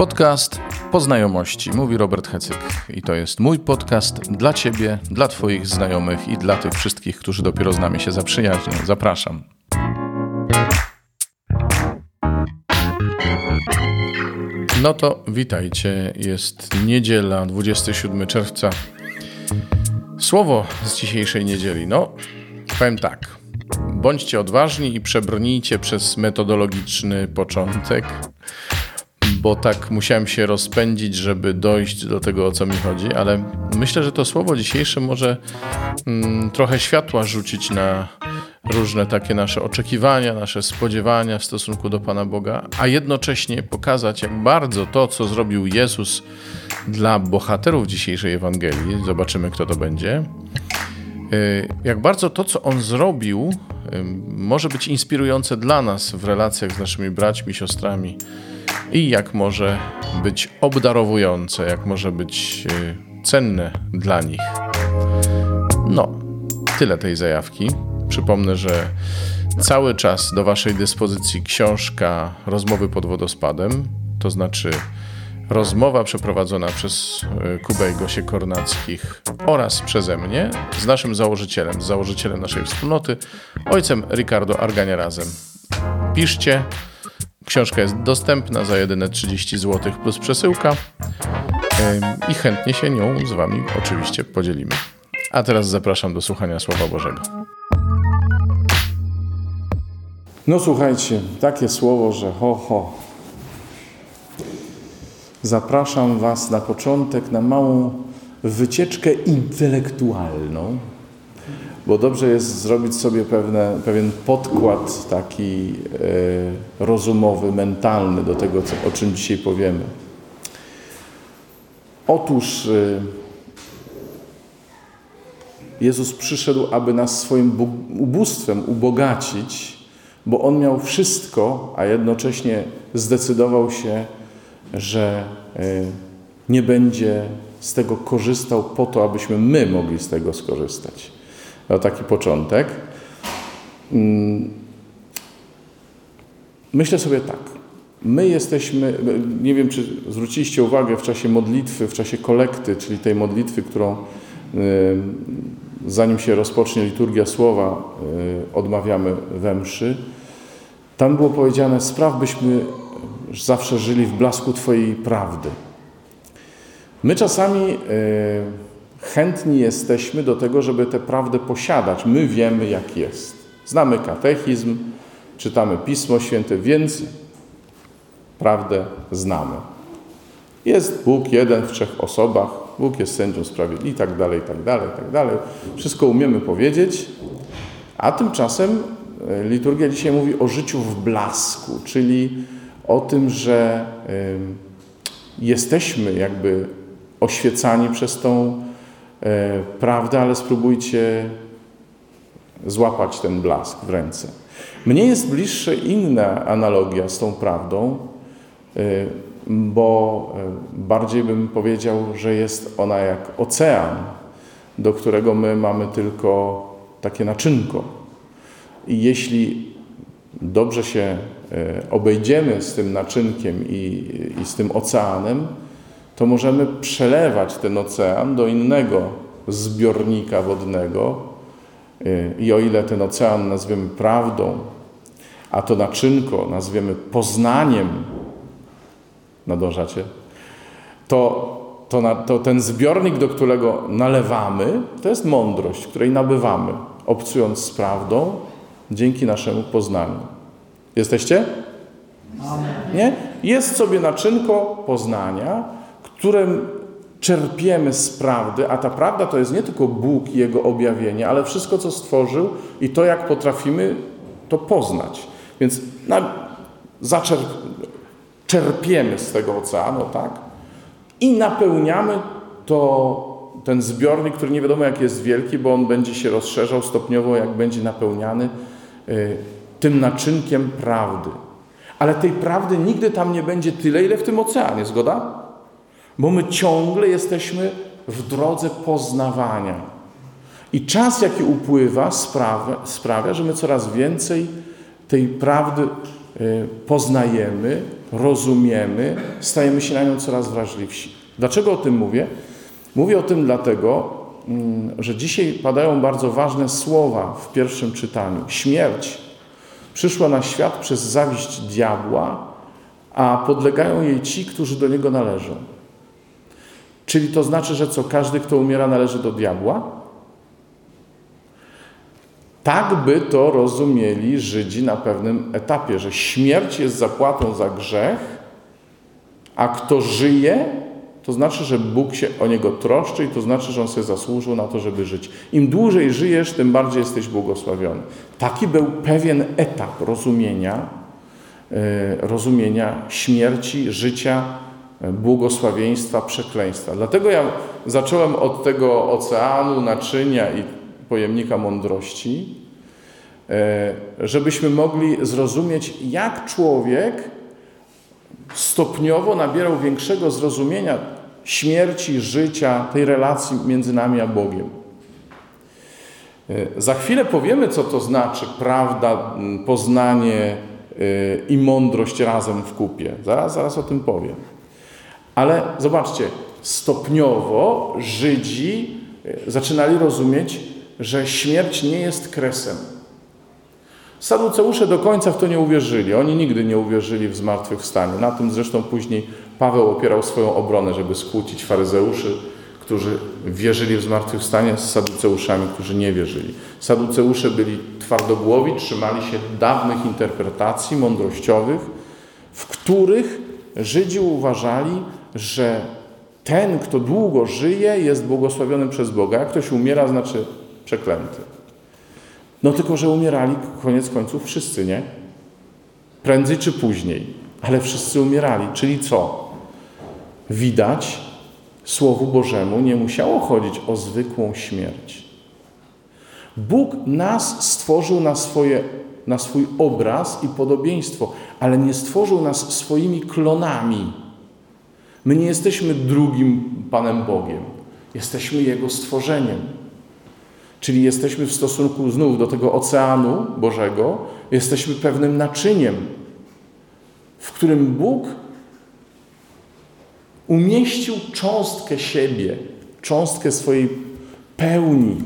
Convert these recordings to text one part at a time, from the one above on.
Podcast Poznajomości, mówi Robert Hecyk. I to jest mój podcast dla Ciebie, dla Twoich znajomych i dla tych wszystkich, którzy dopiero z nami się zaprzyjaźnią. Zapraszam. No to witajcie. Jest niedziela, 27 czerwca. Słowo z dzisiejszej niedzieli. No, powiem tak. Bądźcie odważni i przebrnijcie przez metodologiczny początek, bo tak musiałem się rozpędzić, żeby dojść do tego, o co mi chodzi, ale myślę, że to słowo dzisiejsze może mm, trochę światła rzucić na różne takie nasze oczekiwania, nasze spodziewania w stosunku do Pana Boga, a jednocześnie pokazać, jak bardzo to, co zrobił Jezus dla bohaterów dzisiejszej Ewangelii, zobaczymy, kto to będzie, y, jak bardzo to, co On zrobił, y, może być inspirujące dla nas w relacjach z naszymi braćmi, siostrami i jak może być obdarowujące, jak może być y, cenne dla nich. No, tyle tej zajawki. Przypomnę, że cały czas do Waszej dyspozycji książka Rozmowy pod wodospadem, to znaczy rozmowa przeprowadzona przez e, Kubę i Gosię Kornackich oraz przeze mnie z naszym założycielem, z założycielem naszej wspólnoty, ojcem Ricardo Argania razem. Piszcie. Książka jest dostępna za jedyne 30 zł plus przesyłka i chętnie się nią z Wami oczywiście podzielimy. A teraz zapraszam do słuchania Słowa Bożego. No słuchajcie, takie słowo, że ho, ho. Zapraszam Was na początek na małą wycieczkę intelektualną, bo dobrze jest zrobić sobie pewne, pewien podkład taki e, rozumowy, mentalny do tego, co, o czym dzisiaj powiemy. Otóż e, Jezus przyszedł, aby nas swoim ubóstwem ubogacić, bo On miał wszystko, a jednocześnie zdecydował się, że e, nie będzie z tego korzystał po to, abyśmy my mogli z tego skorzystać. To taki początek. Mm. Myślę sobie tak. My jesteśmy, nie wiem czy zwróciliście uwagę w czasie modlitwy, w czasie kolekty, czyli tej modlitwy, którą zanim się rozpocznie liturgia słowa, odmawiamy we mszy. Tam było powiedziane, spraw byśmy zawsze żyli w blasku Twojej prawdy. My czasami chętni jesteśmy do tego, żeby tę prawdę posiadać. My wiemy, jak jest. Znamy katechizm, czytamy Pismo Święte, więc prawdę znamy. Jest Bóg jeden w trzech osobach, Bóg jest sędzią sprawiedliwym i tak dalej, i tak dalej, i tak dalej. Wszystko umiemy powiedzieć, a tymczasem e, liturgia dzisiaj mówi o życiu w blasku, czyli o tym, że jesteśmy jakby oświecani przez tą prawdę, ale spróbujcie złapać ten blask w ręce. Mnie jest bliższa inna analogia z tą prawdą, e, bo e, bardziej bym powiedział, że jest ona jak ocean, do którego my mamy tylko takie naczynko. I jeśli dobrze się e, obejdziemy z tym naczynkiem i, i z tym oceanem, to możemy przelewać ten ocean do innego zbiornika wodnego. E, I o ile ten ocean nazwiemy prawdą, a to naczynko nazwiemy poznaniem nadążacie, to, to, na, to ten zbiornik, do którego nalewamy, to jest mądrość, której nabywamy, obcując z prawdą dzięki naszemu poznaniu. Jesteście? Nie? Jest sobie naczynko poznania, którym czerpiemy z prawdy, a ta prawda to jest nie tylko Bóg i Jego objawienie, ale wszystko, co stworzył i to, jak potrafimy to poznać. Więc na, zaczerp, czerpiemy z tego oceanu, tak? I napełniamy to, ten zbiornik, który nie wiadomo jak jest wielki, bo on będzie się rozszerzał stopniowo, jak będzie napełniany y, tym naczynkiem prawdy. Ale tej prawdy nigdy tam nie będzie tyle, ile w tym oceanie, zgoda? Bo my ciągle jesteśmy w drodze poznawania. I czas, jaki upływa, sprawia, sprawia że my coraz więcej tej prawdy y, poznajemy, rozumiemy, stajemy się na nią coraz wrażliwsi. Dlaczego o tym mówię? Mówię o tym dlatego, mm, że dzisiaj padają bardzo ważne słowa w pierwszym czytaniu. Śmierć przyszła na świat przez zawiść diabła, a podlegają jej ci, którzy do niego należą. Czyli to znaczy, że co każdy, kto umiera, należy do diabła? Tak by to rozumieli Żydzi na pewnym etapie, że śmierć jest zapłatą za grzech, a kto żyje, to znaczy, że Bóg się o niego troszczy i to znaczy, że on sobie zasłużył na to, żeby żyć. Im dłużej żyjesz, tym bardziej jesteś błogosławiony. Taki był pewien etap rozumienia, e, rozumienia śmierci, życia, błogosławieństwa, przekleństwa. Dlatego ja zacząłem od tego oceanu, naczynia i pojemnika mądrości, e, żebyśmy mogli zrozumieć, jak człowiek stopniowo nabierał większego zrozumienia śmierci, życia, tej relacji między nami a Bogiem. E, za chwilę powiemy, co to znaczy prawda, poznanie e, i mądrość razem w kupie. Zaraz, zaraz o tym powiem. Ale zobaczcie, stopniowo Żydzi zaczynali rozumieć, że śmierć nie jest kresem. Saduceusze do końca w to nie uwierzyli. Oni nigdy nie uwierzyli w zmartwychwstanie. Na tym zresztą później Paweł opierał swoją obronę, żeby skłócić faryzeuszy, którzy wierzyli w zmartwychwstanie z saduceuszami, którzy nie wierzyli. Saduceusze byli twardogłowi, trzymali się dawnych interpretacji mądrościowych, w których Żydzi uważali, że ten, kto długo żyje, jest błogosławiony przez Boga. Jak ktoś umiera, znaczy przeklęty. No tylko, że umierali koniec końców wszyscy, nie? Prędzej czy później, ale wszyscy umierali. Czyli co? Widać, Słowu Bożemu nie musiało chodzić o zwykłą śmierć. Bóg nas stworzył na, swoje, na swój obraz i podobieństwo, ale nie stworzył nas swoimi klonami. My nie jesteśmy drugim Panem Bogiem. Jesteśmy Jego stworzeniem. Czyli jesteśmy w stosunku znów do tego oceanu Bożego, jesteśmy pewnym naczyniem, w którym Bóg umieścił cząstkę siebie, cząstkę swojej pełni,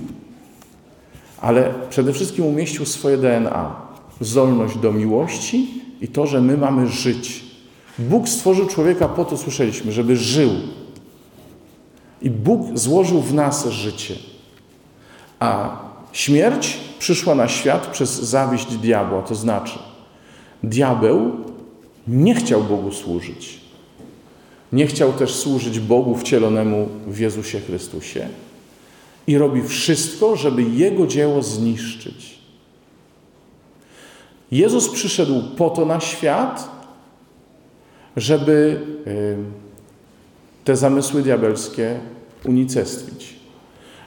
ale przede wszystkim umieścił swoje DNA, zdolność do miłości i to, że my mamy żyć. Bóg stworzył człowieka po to, słyszeliśmy, żeby żył. I Bóg złożył w nas życie. A śmierć przyszła na świat przez zawiść diabła, to znaczy diabeł nie chciał Bogu służyć. Nie chciał też służyć Bogu wcielonemu w Jezusie Chrystusie i robi wszystko, żeby Jego dzieło zniszczyć. Jezus przyszedł po to na świat, żeby te zamysły diabelskie unicestwić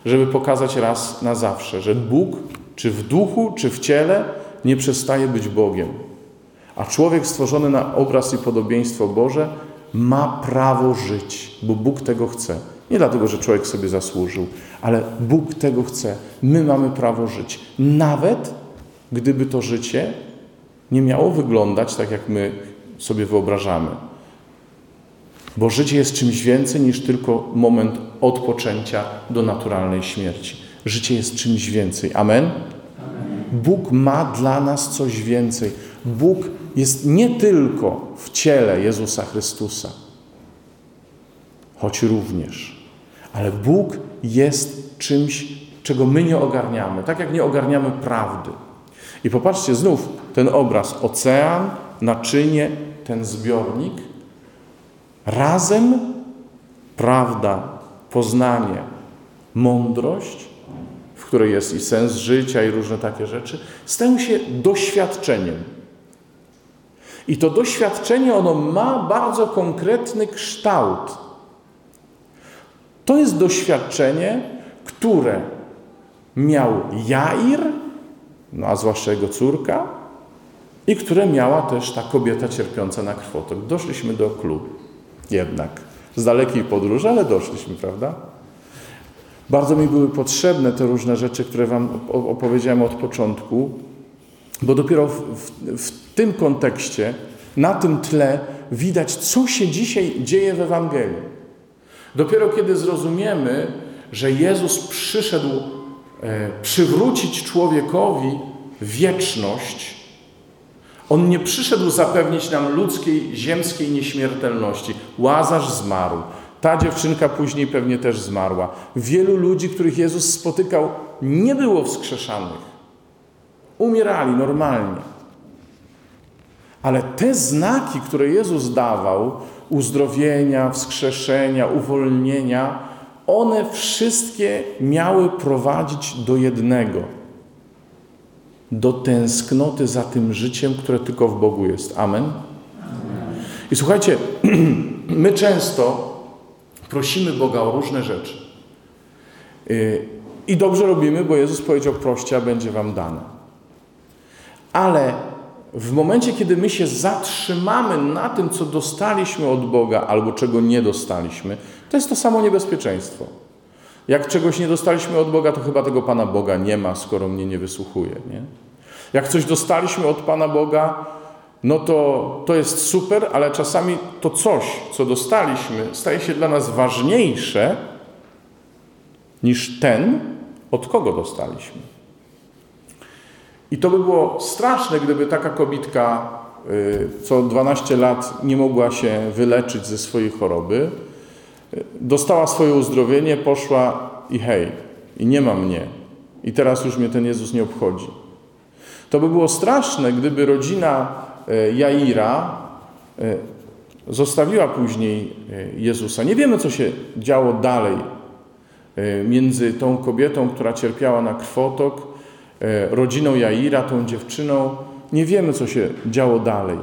żeby pokazać raz na zawsze, że Bóg, czy w duchu, czy w ciele, nie przestaje być Bogiem. A człowiek stworzony na obraz i podobieństwo Boże ma prawo żyć, bo Bóg tego chce. Nie dlatego, że człowiek sobie zasłużył, ale Bóg tego chce. My mamy prawo żyć. Nawet gdyby to życie nie miało wyglądać tak, jak my sobie wyobrażamy. Bo życie jest czymś więcej niż tylko moment odpoczęcia do naturalnej śmierci. Życie jest czymś więcej. Amen? Bóg ma dla nas coś więcej. Bóg jest nie tylko w ciele Jezusa Chrystusa, choć również, ale Bóg jest czymś, czego my nie ogarniamy, tak jak nie ogarniamy prawdy. I popatrzcie znów ten obraz: ocean, naczynie, ten zbiornik Razem prawda, poznanie, mądrość, w której jest i sens życia, i różne takie rzeczy, stają się doświadczeniem. I to doświadczenie, ono ma bardzo konkretny kształt. To jest doświadczenie, które miał Jair, no a zwłaszcza jego córka, i które miała też ta kobieta cierpiąca na krwotok. Doszliśmy do klubu jednak. Z dalekiej podróży, ale doszliśmy, prawda? Bardzo mi były potrzebne te różne rzeczy, które Wam opowiedziałem od początku, Bo dopiero w, w, w tym kontekście, na tym tle widać, co się dzisiaj dzieje w Ewangelii. Dopiero kiedy zrozumiemy, że Jezus przyszedł e, przywrócić człowiekowi wieczność, on nie przyszedł zapewnić nam ludzkiej, ziemskiej nieśmiertelności. Łazarz zmarł. Ta dziewczynka później pewnie też zmarła. Wielu ludzi, których Jezus spotykał, nie było wskrzeszanych. Umierali normalnie. Ale te znaki, które Jezus dawał, uzdrowienia, wskrzeszenia, uwolnienia, one wszystkie miały prowadzić do jednego do tęsknoty za tym życiem, które tylko w Bogu jest. Amen. I słuchajcie, my często prosimy Boga o różne rzeczy. Y, I dobrze robimy, bo Jezus powiedział: proście, a będzie wam dane. Ale w momencie, kiedy my się zatrzymamy na tym, co dostaliśmy od Boga albo czego nie dostaliśmy, to jest to samo niebezpieczeństwo. Jak czegoś nie dostaliśmy od Boga, to chyba tego Pana Boga nie ma, skoro mnie nie wysłuchuje. Nie? Jak coś dostaliśmy od Pana Boga, no to to jest super, ale czasami to coś, co dostaliśmy, staje się dla nas ważniejsze niż ten, od kogo dostaliśmy. I to by było straszne, gdyby taka kobitka y, co 12 lat nie mogła się wyleczyć ze swojej choroby, dostała swoje uzdrowienie, poszła i hej, i nie ma mnie. I teraz już mnie ten Jezus nie obchodzi. To by było straszne, gdyby rodzina y, Jaira zostawiła później Jezusa. Nie wiemy, co się działo dalej między tą kobietą, która cierpiała na krwotok, E, rodziną Jaira, tą dziewczyną. Nie wiemy, co się działo dalej.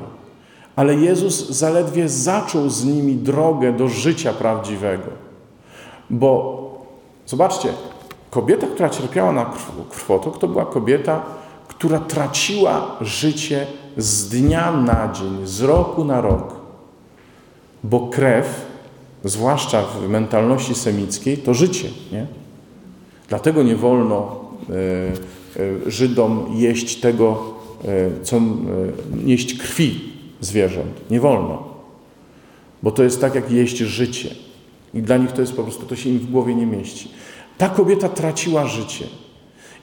Ale Jezus zaledwie zaczął z nimi drogę do życia prawdziwego. Bo zobaczcie, kobieta, która cierpiała na krwotok, to była kobieta, która traciła życie z dnia na dzień, z roku na rok. Bo krew, zwłaszcza w mentalności semickiej, to życie. Nie? Dlatego nie wolno e, E, Żydom jeść tego, e, co, jeść krwi zwierząt. Nie wolno. Bo to jest tak, jak jeść życie. I dla nich to jest po prostu, to się im w głowie nie mieści. Ta kobieta traciła życie.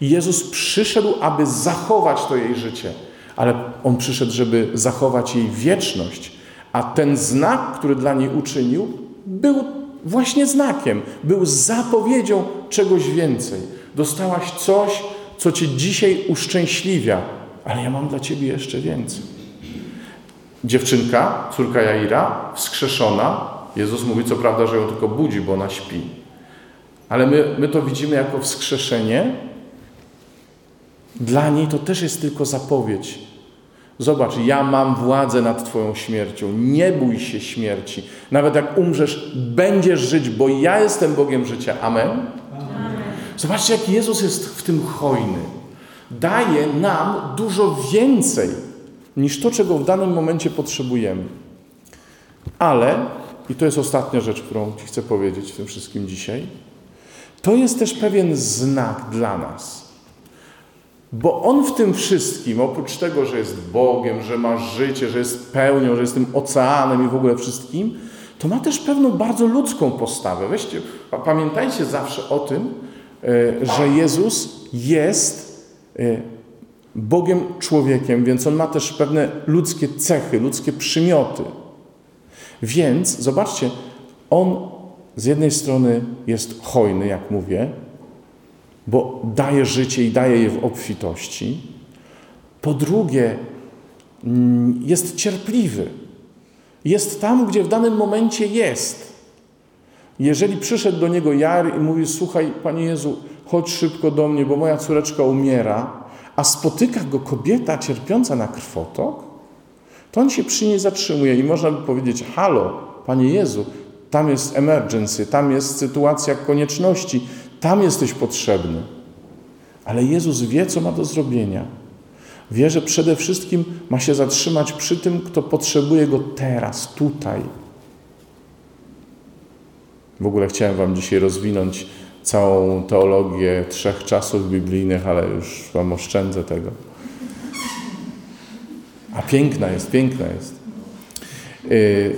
I Jezus przyszedł, aby zachować to jej życie. Ale On przyszedł, żeby zachować jej wieczność. A ten znak, który dla niej uczynił, był właśnie znakiem. Był zapowiedzią czegoś więcej. Dostałaś coś, co Cię dzisiaj uszczęśliwia, ale ja mam dla Ciebie jeszcze więcej. Dziewczynka, córka Jaira, wskrzeszona, Jezus mówi co prawda, że ją tylko budzi, bo ona śpi. Ale my, my to widzimy jako wskrzeszenie. Dla niej to też jest tylko zapowiedź. Zobacz, ja mam władzę nad Twoją śmiercią. Nie bój się śmierci. Nawet jak umrzesz, będziesz żyć, bo ja jestem Bogiem życia. Amen. Zobaczcie, jak Jezus jest w tym hojny. Daje nam dużo więcej niż to, czego w danym momencie potrzebujemy. Ale, i to jest ostatnia rzecz, którą Ci chcę powiedzieć w tym wszystkim dzisiaj, to jest też pewien znak dla nas. Bo On w tym wszystkim, oprócz tego, że jest Bogiem, że ma życie, że jest pełnią, że jest tym oceanem i w ogóle wszystkim, to ma też pewną bardzo ludzką postawę. Weźcie, pamiętajcie zawsze o tym, E, że Jezus jest e, Bogiem człowiekiem, więc on ma też pewne ludzkie cechy, ludzkie przymioty. Więc zobaczcie, on z jednej strony jest hojny, jak mówię, bo daje życie i daje je w obfitości. Po drugie, mm, jest cierpliwy. Jest tam, gdzie w danym momencie jest. Jeżeli przyszedł do niego Jar i mówi: Słuchaj, panie Jezu, chodź szybko do mnie, bo moja córeczka umiera, a spotyka go kobieta cierpiąca na krwotok, to on się przy niej zatrzymuje i można by powiedzieć: Halo, panie Jezu, tam jest emergency, tam jest sytuacja konieczności, tam jesteś potrzebny. Ale Jezus wie, co ma do zrobienia. Wie, że przede wszystkim ma się zatrzymać przy tym, kto potrzebuje go teraz, tutaj. W ogóle chciałem Wam dzisiaj rozwinąć całą teologię trzech czasów biblijnych, ale już Wam oszczędzę tego. A piękna jest, piękna jest. Y,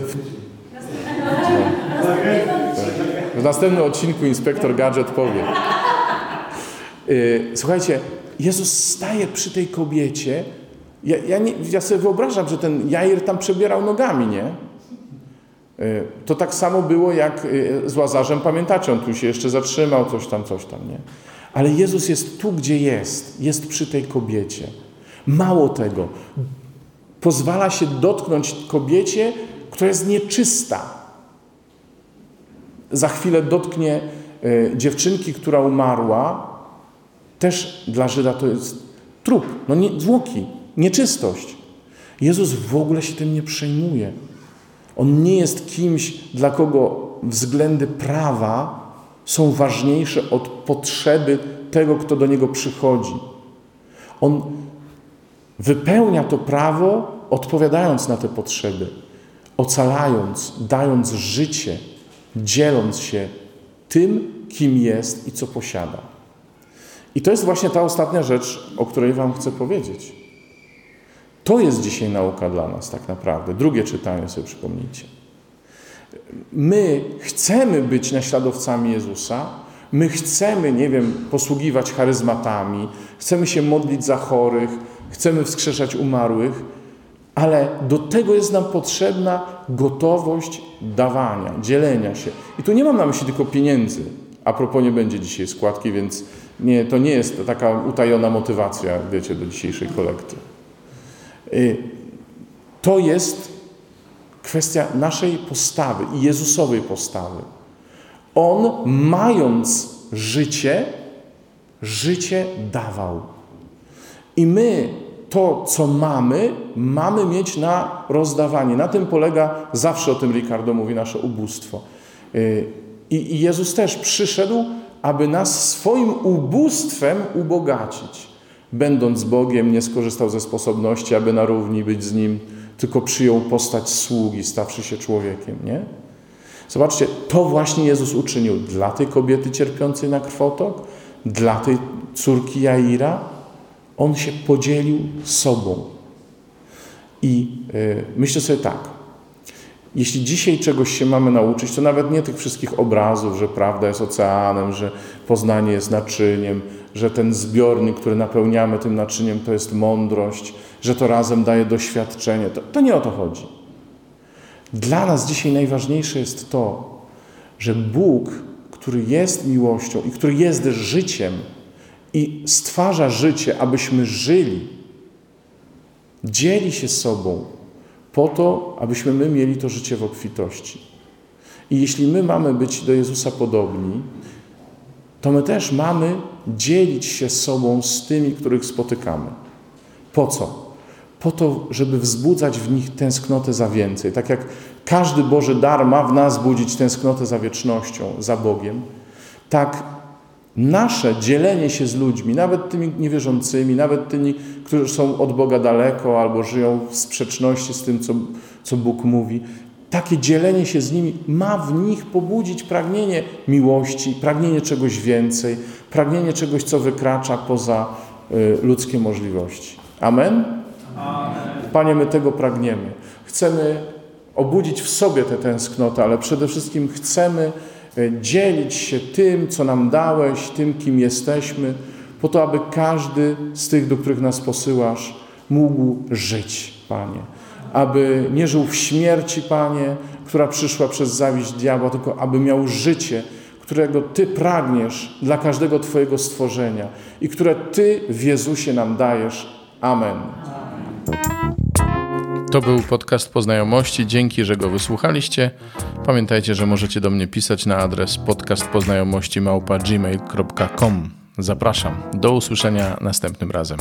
w następnym odcinku inspektor Gadżet powie. Y, słuchajcie, Jezus staje przy tej kobiecie. Ja, ja, nie, ja sobie wyobrażam, że ten Jair tam przebierał nogami, nie? Y, to tak samo było jak z Łazarzem, pamiętacie, on tu się jeszcze zatrzymał, coś tam, coś tam, nie? Ale Jezus jest tu, gdzie jest, jest przy tej kobiecie. Mało tego, pozwala się dotknąć kobiecie, która jest nieczysta. Za chwilę dotknie y, dziewczynki, która umarła. Też dla Żyda to jest trup, no nie, zwłoki, nieczystość. Jezus w ogóle się tym nie przejmuje. On nie jest kimś, dla kogo względy prawa są ważniejsze od potrzeby tego, kto do niego przychodzi. On wypełnia to prawo, odpowiadając na te potrzeby, ocalając, dając życie, dzieląc się tym, kim jest i co posiada. I to jest właśnie ta ostatnia rzecz, o której Wam chcę powiedzieć. To jest dzisiaj nauka dla nas, tak naprawdę. Drugie czytanie sobie przypomnijcie. My chcemy być naśladowcami Jezusa, my chcemy, nie wiem, posługiwać charyzmatami, chcemy się modlić za chorych, chcemy wskrzeszać umarłych, ale do tego jest nam potrzebna gotowość dawania, dzielenia się. I tu nie mam na myśli tylko pieniędzy. A propos nie będzie dzisiaj składki, więc nie, to nie jest taka utajona motywacja, wiecie, do dzisiejszej kolekty. Y, to jest kwestia naszej postawy i Jezusowej postawy. On, mając życie, życie dawał. I my to, co mamy, mamy mieć na rozdawanie. Na tym polega, zawsze o tym Ricardo mówi, nasze ubóstwo. Y, I Jezus też przyszedł, aby nas swoim ubóstwem ubogacić. Będąc Bogiem, nie skorzystał ze sposobności, aby na równi być z Nim, tylko przyjął postać sługi, stawszy się człowiekiem, nie? Zobaczcie, to właśnie Jezus uczynił dla tej kobiety cierpiącej na krwotok, dla tej córki Jaira, on się podzielił sobą. I y, myślę sobie tak, jeśli dzisiaj czegoś się mamy nauczyć, to nawet nie tych wszystkich obrazów, że prawda jest oceanem, że poznanie jest naczyniem, że ten zbiornik, który napełniamy tym naczyniem, to jest mądrość, że to razem daje doświadczenie. To, to nie o to chodzi. Dla nas dzisiaj najważniejsze jest to, że Bóg, który jest miłością i który jest życiem, i stwarza życie, abyśmy żyli, dzieli się sobą po to, abyśmy my mieli to życie w obfitości. I jeśli my mamy być do Jezusa podobni, to my też mamy dzielić się sobą z tymi, których spotykamy. Po co? Po to, żeby wzbudzać w nich tęsknotę za więcej. Tak jak każdy Boży dar ma w nas budzić tęsknotę za wiecznością, za Bogiem, tak Nasze dzielenie się z ludźmi, nawet tymi niewierzącymi, nawet tymi, którzy są od Boga daleko albo żyją w sprzeczności z tym, co, co Bóg mówi, takie dzielenie się z nimi ma w nich pobudzić pragnienie miłości, pragnienie czegoś więcej, pragnienie czegoś, co wykracza poza y, ludzkie możliwości. Amen? Amen? Panie, my tego pragniemy. Chcemy obudzić w sobie tę tęsknotę, ale przede wszystkim chcemy E, dzielić się tym, co nam dałeś, tym, kim jesteśmy, po to, aby każdy z tych, do których nas posyłasz, mógł żyć, Panie. Aby nie żył w śmierci, Panie, która przyszła przez zawiść diabła, tylko aby miał życie, którego Ty pragniesz dla każdego Twojego stworzenia i które Ty w Jezusie nam dajesz. Amen. To był podcast Poznajomości. Dzięki, że go wysłuchaliście. Pamiętajcie, że możecie do mnie pisać na adres podcastpoznajomości.gmail.com. Zapraszam. Do usłyszenia następnym razem.